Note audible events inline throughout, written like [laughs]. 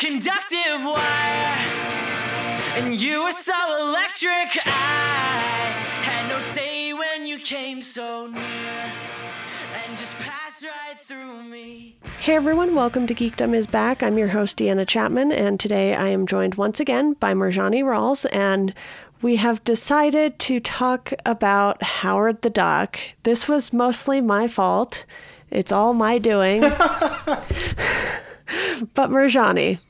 conductive wire. And you were so electric, I had no say when you came so near. And just passed right through me. Hey everyone, welcome to Geekdom is Back. I'm your host, Deanna Chapman, and today I am joined once again by Marjani Rawls, and we have decided to talk about Howard the Duck. This was mostly my fault. It's all my doing. [laughs] but Marjani,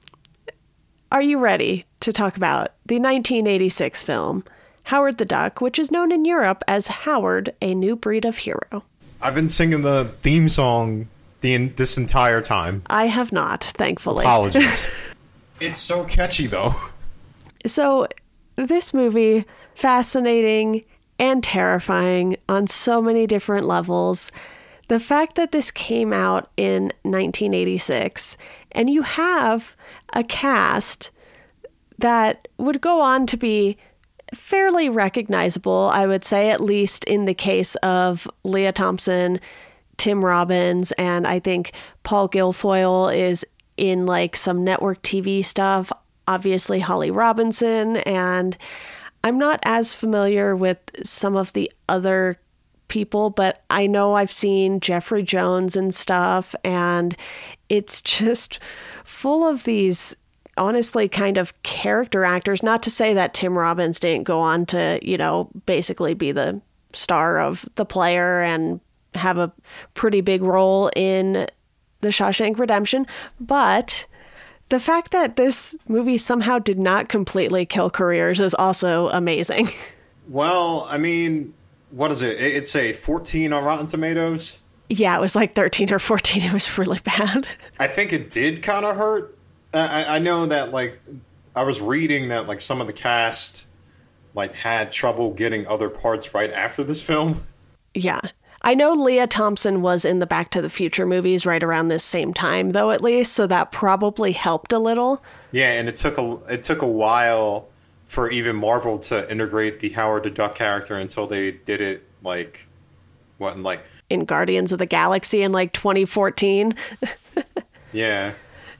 are you ready to talk about the 1986 film Howard the Duck, which is known in Europe as Howard, a New Breed of Hero? I've been singing the theme song the this entire time. I have not, thankfully. Apologies. [laughs] it's so catchy though. So, this movie fascinating and terrifying on so many different levels. The fact that this came out in 1986 and you have a cast that would go on to be fairly recognizable, I would say, at least in the case of Lea Thompson, Tim Robbins, and I think Paul Guilfoyle is in like some network TV stuff. Obviously, Holly Robinson, and I'm not as familiar with some of the other people, but I know I've seen Jeffrey Jones and stuff, and it's just full of these honestly kind of character actors. Not to say that Tim Robbins didn't go on to, you know, basically be the star of The Player and have a pretty big role in The Shawshank Redemption, but the fact that this movie somehow did not completely kill careers is also amazing. [laughs] Well, I mean, what is it? It's a 14 on Rotten Tomatoes. Yeah, it was like 13 or 14. [laughs] It was really bad. I think it did kind of hurt. I, I know that, like, I was reading that, like, some of the cast, like, had trouble getting other parts right after this film. [laughs] Yeah. I know Lea Thompson was in the Back to the Future movies right around this same time, though, at least, so that probably helped a little. Yeah, and it took a it took a while for even Marvel to integrate the Howard the Duck character until they did it like what in like in Guardians of the Galaxy in like 2014. [laughs] yeah.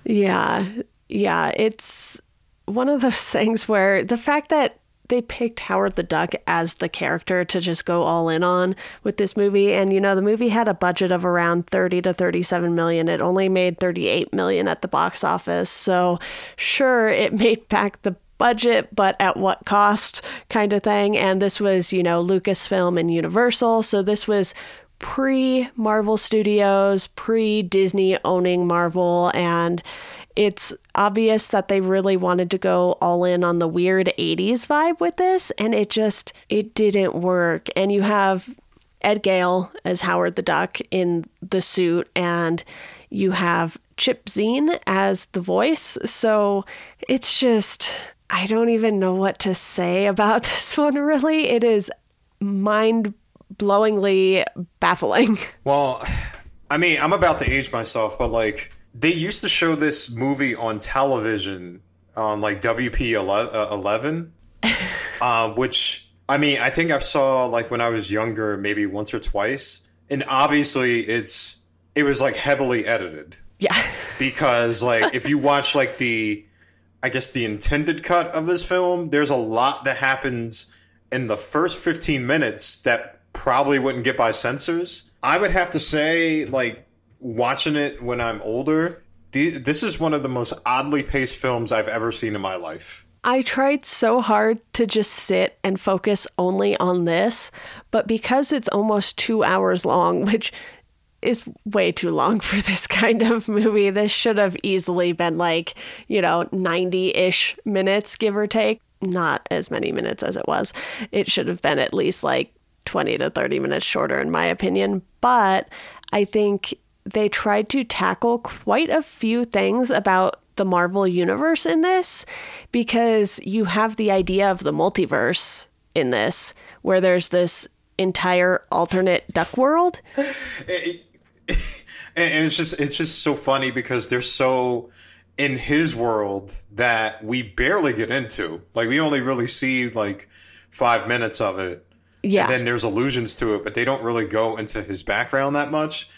Yeah. Yeah, it's one of those [laughs] things where the fact that they picked Howard the Duck as the character to just go all in on with this movie and you know the movie had a budget of around 30 to 37 million it only made 38 million at the box office so sure it [laughs] made back the budget but at what cost kind of thing and this was you know Lucasfilm and Universal so this was pre Marvel Studios pre Disney owning Marvel and it's obvious that they really wanted to go all in on the weird 80s vibe with this and it just it didn't work. And you have ed gale as howard the duck in the suit and you have chip zien as the voice. So it's just i don't even know what to say [laughs] about this one really. It is mind blowingly baffling well i mean i'm about to age myself but like they used to show this movie on television on like WP eleven, [laughs] uh, which I mean I think I saw like when I was younger, maybe once or twice, and obviously it's it was like heavily edited. Yeah, because like if you watch like the I guess the intended cut of this film, there's a lot that happens in the first 15 minutes that probably wouldn't get by censors. I would have to say like watching it when I'm older, this is one of the most oddly paced films I've ever seen in my life. I tried so hard to just sit and focus only on this, but because it's almost two hours long, [laughs] which is way too long for this kind of movie, this should have easily been like, you know, 90 ish minutes, give or take. Not as many minutes as it was. It should have been at least like 20 to 30 minutes shorter, in my opinion. But I think they tried to tackle quite a few things about the Marvel universe in this because you have the idea of the multiverse in this where there's this entire alternate duck world. [laughs] and it's just it's just so funny because they're so in his world that we barely get into. Like we only really see like 5 minutes of it. Yeah. And then there's allusions to it, but they don't really go into his background that much.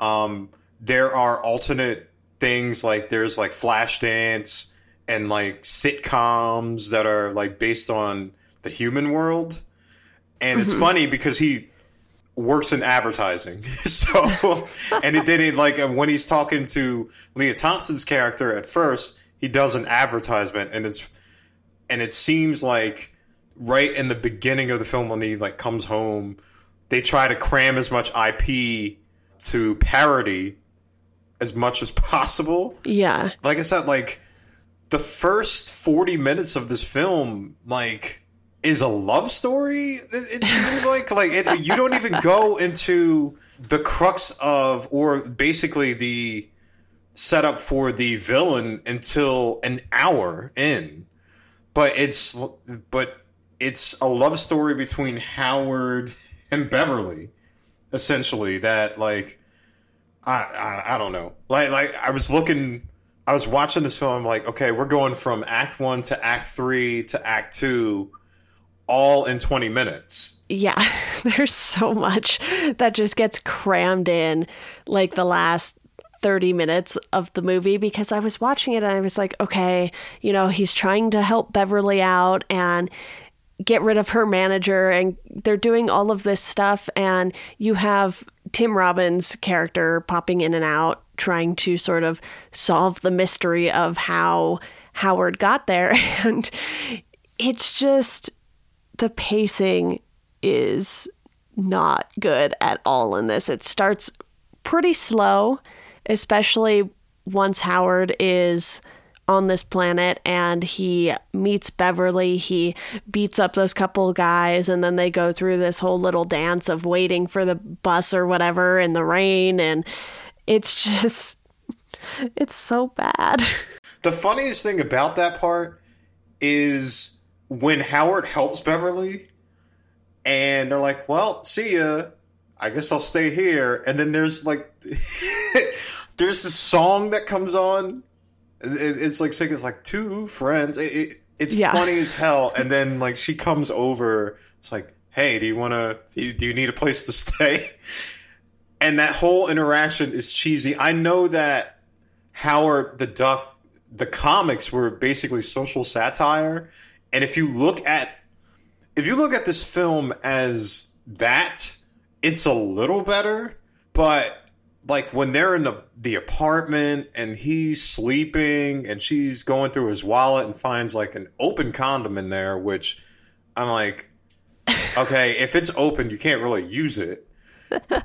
Um, there are alternate things like there's like Flashdance and like sitcoms that are like based on the human world. And it's funny because he works in advertising. [laughs] so, and it didn't like when he's talking to Lea Thompson's character at first, he does an advertisement and it's, and it seems like right in the beginning of the film when he like comes home, they try to cram as much IP to parody as much as [laughs] possible. Yeah. Like I said, like the first 40 minutes of this film, like, is a love story. It, it seems [laughs] like, like, it, you don't even go into the crux of, or basically the setup for the villain until an hour in. But it's, but it's a love story between Howard [laughs] and Beverly, essentially. That like, I, I I don't know. Like like I was looking, I was watching this film. I'm like, okay, we're going from Act One to Act Three to Act Two, all in 20 minutes. Yeah, [laughs] there's so much that just gets crammed in like the last 30 minutes of the movie because I was watching it and I was like, okay, you know, he's trying to help Beverly out and get rid of her manager and they're doing all of this stuff and you have Tim Robbins' character popping in and out trying to sort of solve the mystery of how Howard got there [laughs] and it's just the pacing is not good at all in this. It starts pretty slow, especially once Howard is on this planet and he meets Beverly. He beats up those couple guys, and then they go through this whole little dance of waiting for the bus or whatever in the rain. And it's just, it's so bad. [laughs] The funniest thing about that part is when Howard helps Beverly, and they're like, "Well, see ya. I guess I'll stay here." And then there's like, [laughs] there's this song that comes on. It, it's like singing like two friends. It, it, it's Yeah. funny as hell. And then like she comes over. It's like, "Hey, do you want to? Do you, do you need a place to [laughs] stay?" And that whole interaction is cheesy. I know that Howard the Duck, the comics were basically social satire. And if you look at if you look at this film as that, it's a little better. But like when they're in the, the apartment and he's sleeping and she's going through his wallet and finds like an open condom in there, which I'm like, [laughs] okay, if it's open, you can't really use it.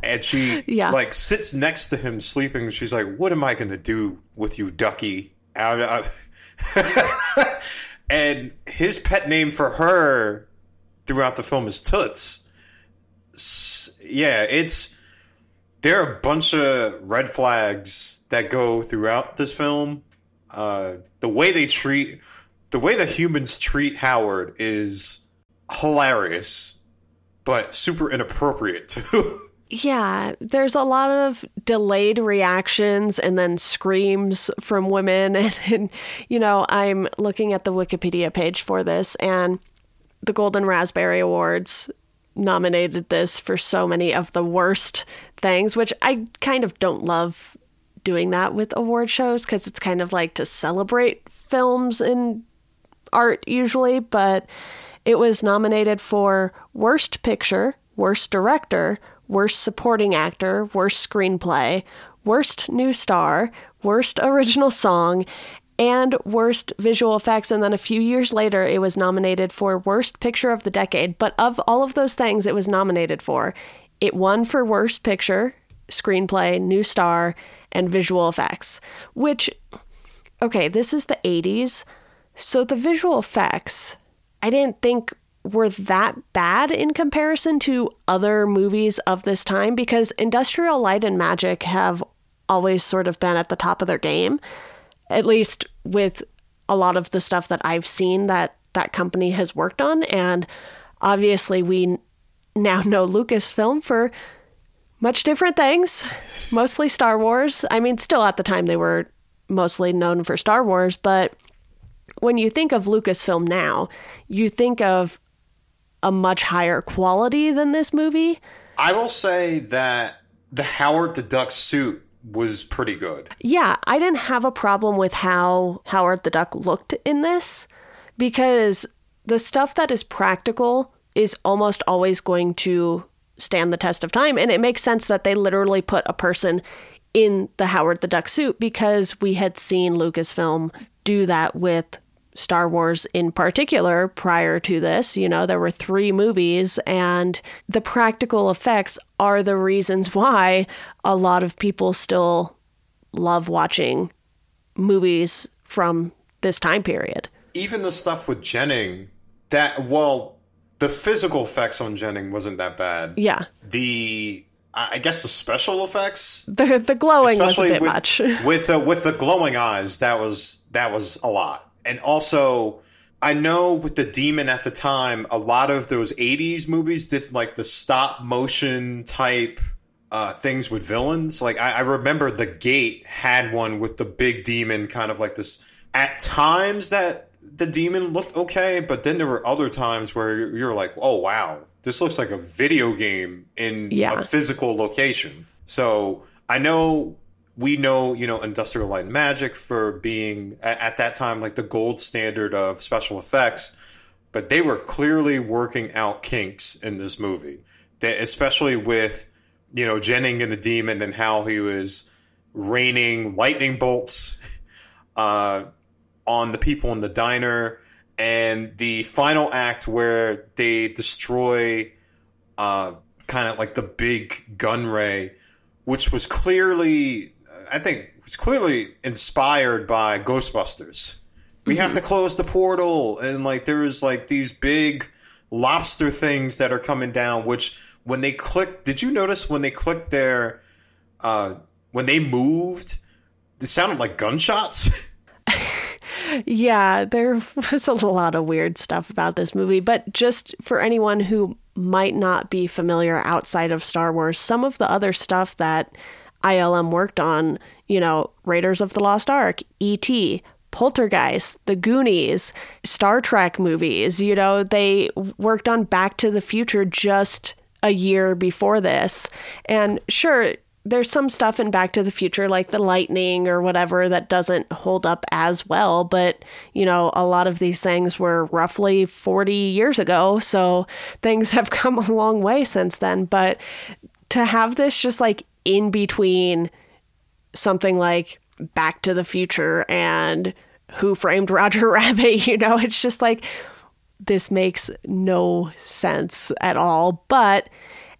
And she [laughs] Yeah. like sits next to him sleeping. She's like, "What am I gonna do with you, Ducky?" I- I- [laughs] and his pet name for her throughout the film is Toots. S- Yeah, it's there are a bunch of red flags that go throughout this film. Uh, the way they treat, the way the humans treat Howard is hilarious, but super inappropriate too. [laughs] Yeah, there's a lot of delayed reactions and then screams from women. [laughs] And, and, you know, I'm looking at the Wikipedia page for this, and the Golden Raspberry Awards nominated this for so many of the worst things, which I kind of don't love doing that with award shows because it's kind of like to celebrate films and art usually, but it was nominated for Worst Picture, Worst Director, Worst Supporting Actor, Worst Screenplay, Worst New Star, Worst Original Song, and Worst Visual Effects. And then a few years later, it was nominated for Worst Picture of the Decade. But of all of those things it was nominated for, it won for Worst Picture, Screenplay, New Star, and Visual Effects, which okay, this is the 80s. So the visual effects, I didn't think were that bad in comparison to other movies of this time because Industrial Light and Magic have always sort of been at the top of their game, at least with a lot of the stuff that I've seen that that company has worked on. And obviously, we now [laughs] know Lucasfilm for much different things, [laughs] mostly Star Wars. I mean, still at the time they were mostly known for Star Wars, but when you think of Lucasfilm now, you think of a much higher quality than this movie. I will say that the Howard the Duck suit was pretty good. Yeah, I didn't have a problem with how Howard the Duck looked in this because the stuff that is practical is almost always going to stand the test of time. And it makes sense that they literally put a person in the Howard the Duck suit because we had seen Lucasfilm do that with Star Wars in particular prior to this. You know, there were three movies, and the practical effects are the reasons why a lot of people still love watching movies from this time period. Even the stuff with Jennings, that, well, the physical effects on Jennings wasn't that bad. Yeah. The I guess the special effects, the the glowing especially was a bit with much. [laughs] with uh, with the glowing eyes, that was that was a lot. And also, I know with the demon at the time, a lot of those '80s movies did like the stop motion type uh, things with villains. Like I, I remember The Gate had one with the big demon, kind of like this. At times, that the demon looked okay, but then there were other times where you're like, "Oh wow, this looks like a video game in Yeah. a physical location." So I know we know, you know, Industrial Light and Magic for being at, at that time like the gold standard of special effects, but they were clearly working out kinks in this movie. Especially with, you know, Jennings and the demon and how he was raining lightning bolts [laughs] uh, on the people in the diner, and the final act where they destroy uh, kind of like the big gun ray, which was clearly, I think, was clearly inspired by Ghostbusters. We have to close the portal, and like there was like these big lobster things that are coming down. Which when they click, did you notice when they clicked their, uh, when they moved, it sounded like gunshots. [laughs] Yeah, there was a lot of weird stuff about this movie, but just for anyone who might not be familiar outside of Star Wars, some of the other stuff that ILM worked on, you know, Raiders of the Lost Ark, E.T., Poltergeist, The Goonies, Star Trek movies, you know, they worked on Back to the Future just a year before this. And sure, there's some stuff in Back to the Future, like the lightning or whatever, that doesn't hold up as well. But, you know, a lot of these things were roughly 40 years ago. So things [laughs] have come a long way since then. But to have this just like in between something like Back to the Future and Who Framed Roger [laughs] Rabbit, you know, it's just like this makes no sense at all. But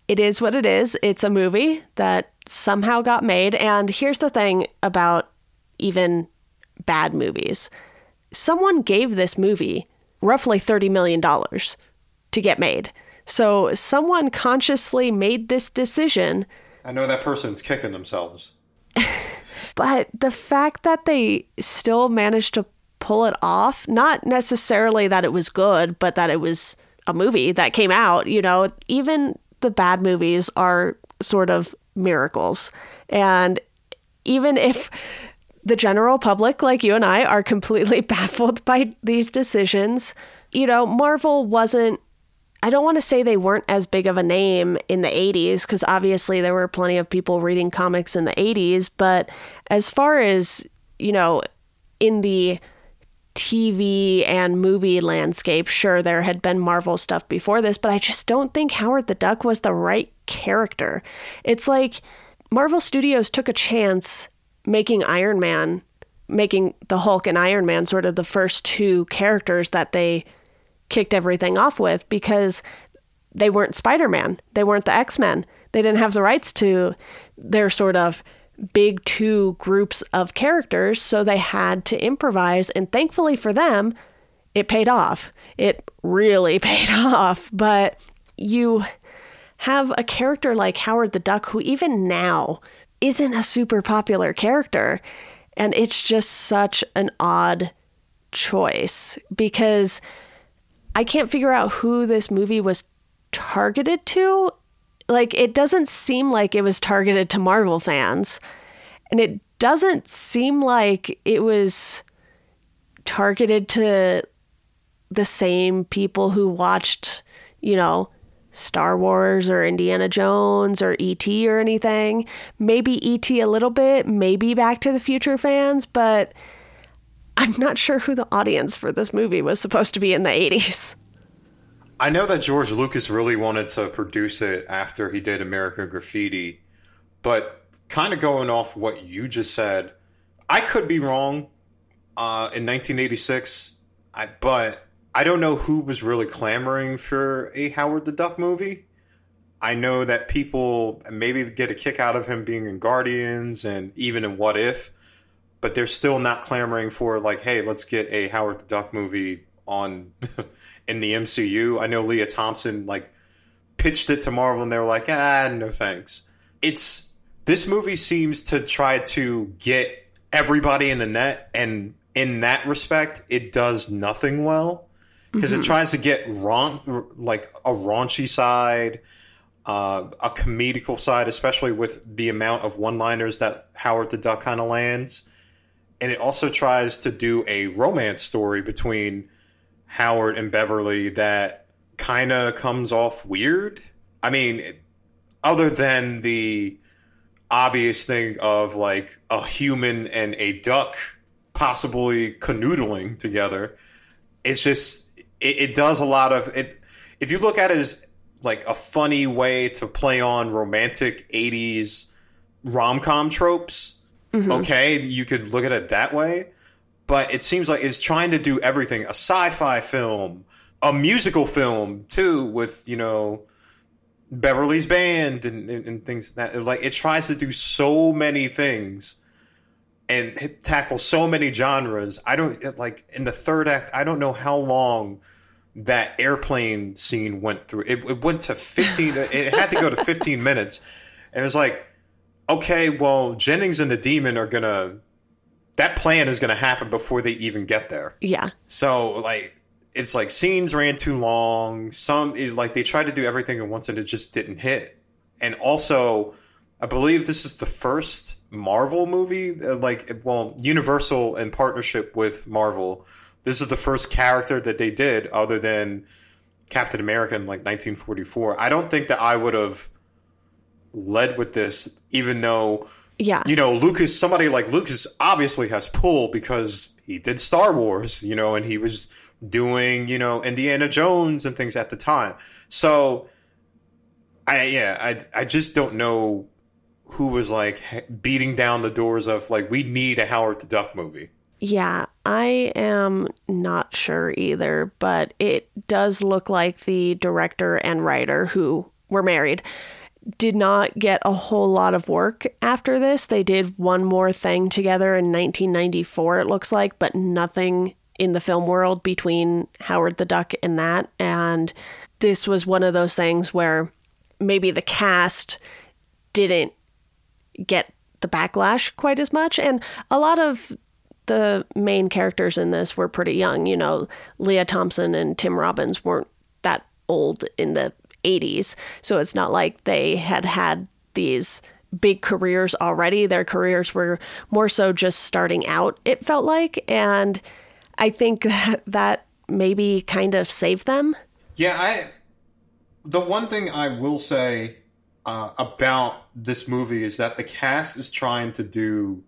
it is what it is. It's a movie that somehow got made. And here's the thing about even bad movies someone gave this movie roughly $30 million to get made. So someone consciously made this decision I know that person's kicking themselves. [laughs] but the fact that they still managed to pull it off, not necessarily that it was good, but that it was a movie that came out, you know, even the bad movies are sort of miracles. And even if the general public, like you and I, are completely [laughs] baffled by these decisions, you know, Marvel wasn't I don't want to say they weren't as big of a name in the 80s because obviously there were plenty of people reading comics in the 80s, but as far as, you know, in the TV and movie landscape, sure, there had been Marvel stuff before this, but I just don't think Howard the Duck was the right character. It's like Marvel Studios took a chance making Iron Man, making the Hulk and Iron Man sort of the first two characters that they kicked everything off with because they weren't Spider Man. They weren't the X Men. They didn't have the rights to their sort of big two groups of characters. So they had to improvise. And thankfully for them, it paid off. It really [laughs] paid off. But you have a character like Howard the Duck, who even now isn't a super popular character. And it's just such an odd choice because I can't figure out who this movie was targeted to. Like, it doesn't seem like it was targeted to Marvel fans. And it doesn't seem like it was targeted to the same people who watched, you know, Star Wars or Indiana Jones or E.T. or anything. Maybe E.T. a little bit, maybe Back to the Future fans, but I'm not sure who the audience for this movie was supposed to be in the 80s. I know that George Lucas really wanted to produce it after he did American Graffiti, but kind of going off what you just said, I could be wrong. Uh, in 1986, I but I don't know who was really clamoring for a Howard the Duck movie. I know that people maybe get a kick out of him being in Guardians and even in What If, but they're still not clamoring for like, hey, let's get a Howard the Duck movie on [laughs] in the MCU. I know Lea Thompson like pitched it to Marvel and they were like, ah, no thanks. It's this movie seems to try to get everybody in the net, and in that respect, it does nothing well because mm-hmm. it tries to get raun- like a raunchy side. Uh, a comedical side, especially with the amount of one-liners that Howard the Duck kind of lands, and it also tries to do a romance story between Howard and Beverly that kind of comes off weird. I mean, other than the obvious thing of like a human and a duck possibly canoodling together, it's just it, it does a lot of it. If you look at it as like a funny way to play on romantic 80s rom-com tropes mm-hmm. okay you could look at it that way but it seems like it's trying to do everything a sci-fi film a musical film too with you know beverly's band and, and, and things that. Like it tries to do so many things and tackle so many genres. I don't like in the third act i don't know how long that airplane scene went through. It, it went to 15 [laughs] it had to go to 15 minutes. And it was like okay well jennings and the demon are gonna that plan is going to happen before they even get there. Yeah. So like it's like scenes ran too long. Some it, like they tried to do everything at once and it just didn't hit. And also, I believe this is the first Marvel movie, uh, like well, Universal in partnership with Marvel. This is the first character that they did other than Captain America in like 1944. I don't think that I would have led with this, even though yeah. You know, Lucas, somebody like Lucas obviously has pull because he did Star Wars, you know, and he was doing, you know, Indiana Jones and things at the time. So, I, yeah, I, I just don't know who was like beating down the doors of like, we need a Howard the Duck movie. Yeah, I am not sure either, but it does look like the director and writer who were married did not get a whole lot of work after this. They did one more thing together in 1994, it looks like, but nothing in the film world between Howard the Duck and that. And this was one of those things where maybe the cast didn't get the backlash quite as much. And a lot of the main characters in this were pretty young. You know, Lea Thompson and Tim Robbins weren't that old in the 80s. So it's not like they had had these big careers already. Their careers were more so just starting out, it felt like. And I think [laughs] that, that maybe kind of saved them. Yeah, I. The one thing I will say uh, about this movie is that the cast is trying to do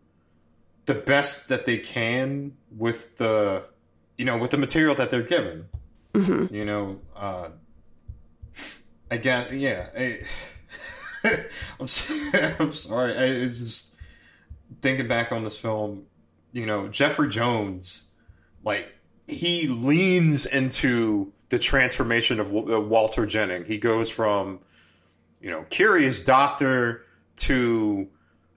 the best that they can with the, you know, with the material that they're given. Mm-hmm. You know, uh, again, yeah. I, [laughs] I'm, [laughs] I'm sorry. I, it's just thinking back on this film. You know, Jeffrey Jones, like he leans into the transformation of Walter Jennings. He goes from, you know, curious doctor to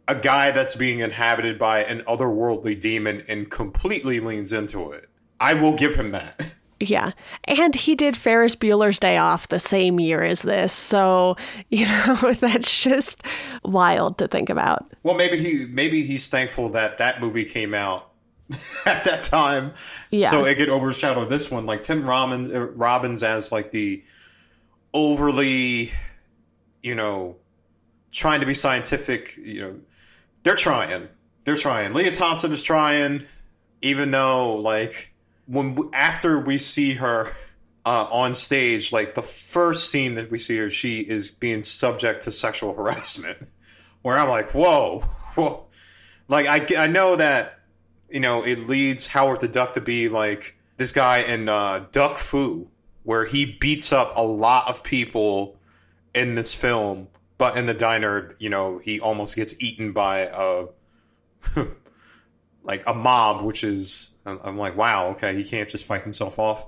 a guy that's being inhabited by an otherworldly demon and completely leans into it. I will give him that. [laughs] Yeah. And he did Ferris Bueller's Day Off the same year as this. So, [laughs] you know, that's just wild to think about. Well, maybe he maybe he's thankful that that movie came out [laughs] at that time. Yeah. So it could overshadow this one like Tim Robbins, uh, Robbins as like the overly you know trying to be scientific, you know, they're trying. They're trying. Lea Thompson is trying even though like when after we see her uh, on stage, like the first scene that we see her, she is being subject to sexual harassment. [laughs] Where I'm like, whoa, [laughs] whoa. Like I, I know that you know it leads Howard the Duck to be like this guy in uh, Duck Fu, where he beats up a lot of people in this film, but in the diner, you know, he almost gets eaten by a [laughs] like a mob, which is I'm like, wow, okay, he can't just fight himself off.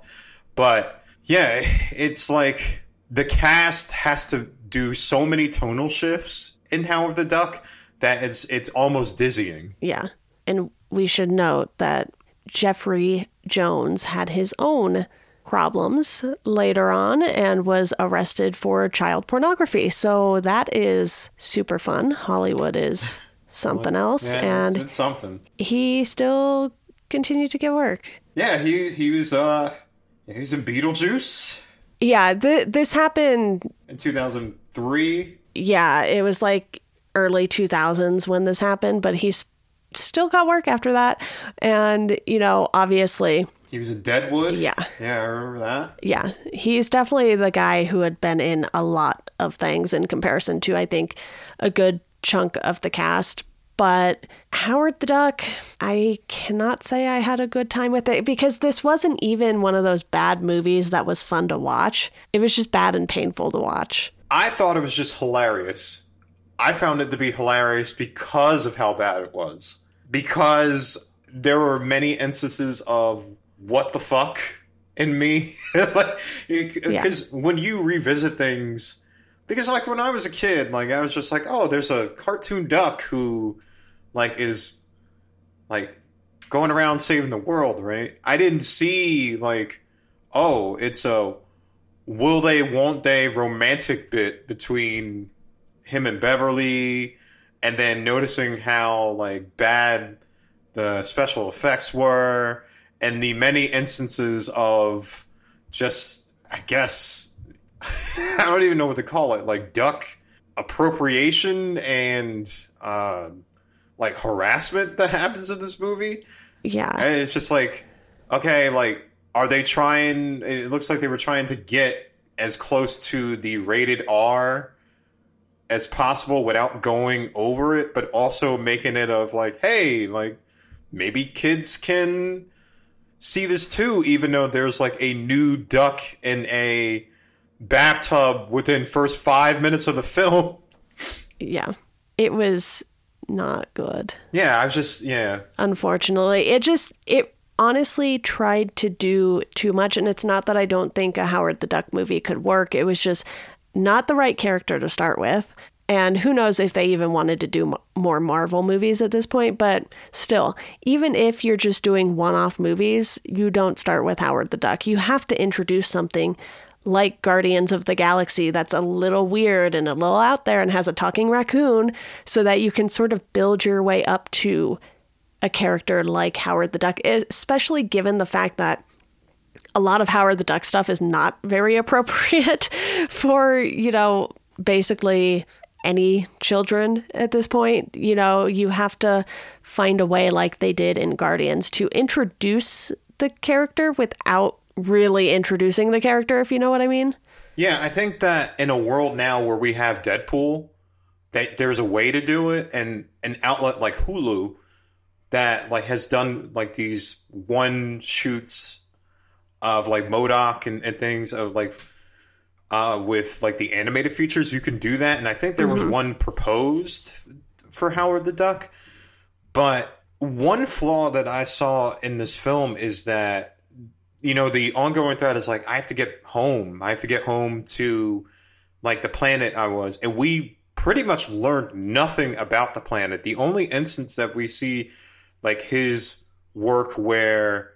But yeah, [laughs] it's like the cast has to do so many tonal shifts in Howard the Duck that it's it's almost dizzying. Yeah. And we should note that Jeffrey Jones had his own problems later on and was arrested for child pornography. So that is super fun. Hollywood is [laughs] something else. Yeah, and something. he still continued to get work. Yeah, he he was uh he was in Beetlejuice Yeah, th- this happened. in 2003. Yeah, it was like early 2000s when this happened, but he's still got work after that. And, you know, obviously, He was in Deadwood. Yeah. Yeah, I remember that. yeah, he's definitely the guy who had been in a lot of things in comparison to, I think, a good chunk of the cast. But Howard the Duck, I cannot say I had a good time with it because this wasn't even one of those bad movies that was fun to watch. It was just bad and painful to watch. I thought it was just hilarious. I found it to be hilarious because of how bad it was. Because there were many instances of what the fuck in me. [laughs] Because when you revisit things, because like when I was a kid, like I was just like, oh, there's a cartoon duck who like is like going around saving the world, right? I didn't see like, oh, it's a will they, won't they romantic bit between him and Beverly, and then noticing how like bad the special effects were, and the many instances of just, I guess, [laughs] I don't even know what to call it, like duck appropriation and uh, like harassment that happens in this movie. Yeah. And it's just like, okay, like, are they trying? It looks like they were trying to get as close to the rated R as possible without going over it, but also making it of like, hey, like, maybe kids can see this too, even though there's like a new duck in a bathtub within first five minutes of the [laughs] film. Yeah. It was not good. Yeah, I was just yeah. Unfortunately, it just it honestly tried to do too much and it's not that I don't think a Howard the Duck movie could work. It was just not the right character to start with. And who knows if they even wanted to do more Marvel movies at this point, but still, even if you're just doing one off movies, you don't start with Howard the Duck. You have to introduce something like Guardians of the Galaxy that's a little weird and a little out there and has a talking raccoon so that you can sort of build your way up to a character like Howard the Duck, especially given the fact that a lot of Howard the Duck stuff is not very [laughs] appropriate for, you know, basically any children at this point. You know, you have to find a way, like they did in Guardians, to introduce the character without really introducing the character, if you know what I mean. Yeah, I think that in a world now where we have Deadpool, that there's a way to do it, and an outlet like Hulu that like has done like these one shoots of like MODOK and, and things of like uh, with like the animated features, you can do that. And I think there was one proposed for Howard the Duck, but one flaw that I saw in this film is that you know the ongoing threat is like I have to get home. I have to get home to like the planet I was, and we pretty much learned nothing about the planet. The only instance that we see like his work where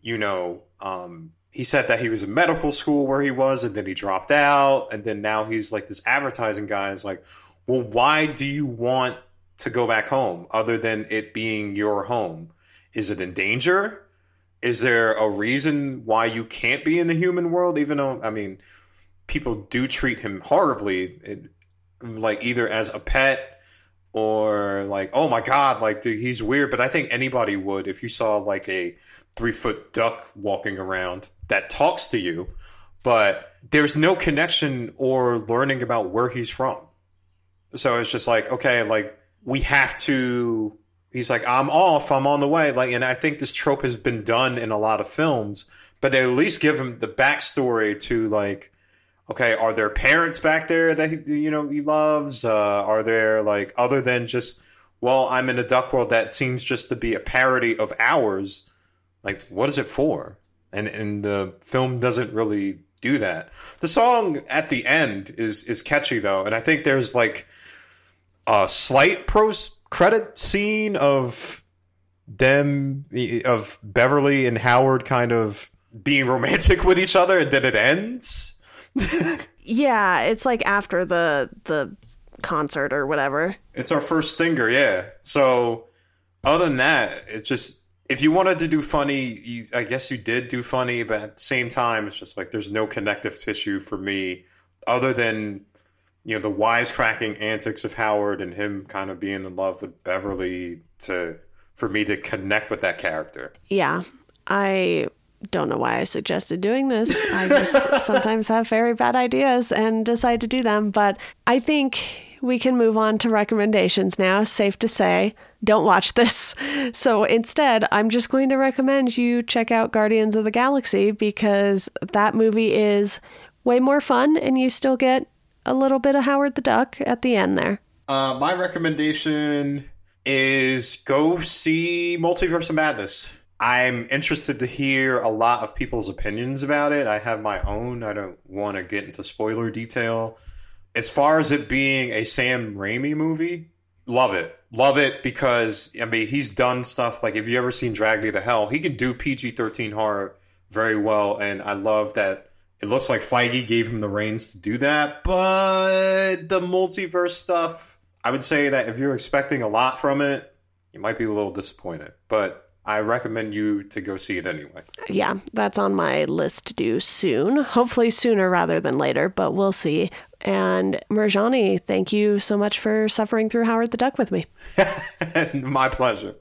you know um, he said that he was in medical school where he was, and then he dropped out, and then now he's like this advertising guy. Is like, well, why do you want to go back home other than it being your home? Is it in danger? Is there a reason why you can't be in the human world? Even though, I mean, people do treat him horribly, it, like either as a pet or like, oh my god, like he's weird. But I think anybody would if you saw like a three foot duck walking around that talks to you. but there's no connection or learning about where he's from. So it's just like, okay, like we have to. He's like, I'm off, I'm on the way. Like, and I think this trope has been done in a lot of films, but they at least give him the backstory to like, okay, are there parents back there that you know he loves? Uh, are there like other than just, well, I'm in a duck world that seems just to be a parody of ours. Like, what is it for? And and the film doesn't really do that. The song at the end is is catchy though, and I think there's like a slight pros credit scene of them of Beverly and Howard kind of being romantic with each other, and then it ends. [laughs] yeah, it's like after the the concert or whatever. It's our first stinger, yeah. So other than that, it's just if you wanted to do funny, you, I guess you did do funny, but at the same time, it's just like there's no connective tissue for me other than you know the wisecracking antics of Howard and him kind of being in love with Beverly to for me to connect with that character. Yeah, I don't know why I suggested doing this. I just [laughs] sometimes have very bad ideas and decide to do them. But I think we can move on to recommendations now. Safe to say, don't watch this. [laughs] So instead, I'm just going to recommend you check out Guardians of the Galaxy because that movie is way more fun and you still get a little bit of Howard the Duck at the end there. Uh, my recommendation is go see Multiverse of Madness. I'm interested to hear a lot of people's opinions about it. I have my own. I don't want to get into spoiler detail. As far as it being a Sam Raimi movie, love it. Love it because I mean he's done stuff like if you ever seen Drag Me to Hell, he can do PG thirteen horror very well, and I love that it looks like Feige gave him the reins to do that. But the multiverse stuff, I would say that if you're expecting a lot from it, you might be a little disappointed. But I recommend you to go see it anyway. Yeah, that's on my list to do soon. Hopefully sooner rather than later, but we'll see. And Marjani, thank you so much for suffering through Howard the Duck with me. [laughs] My pleasure.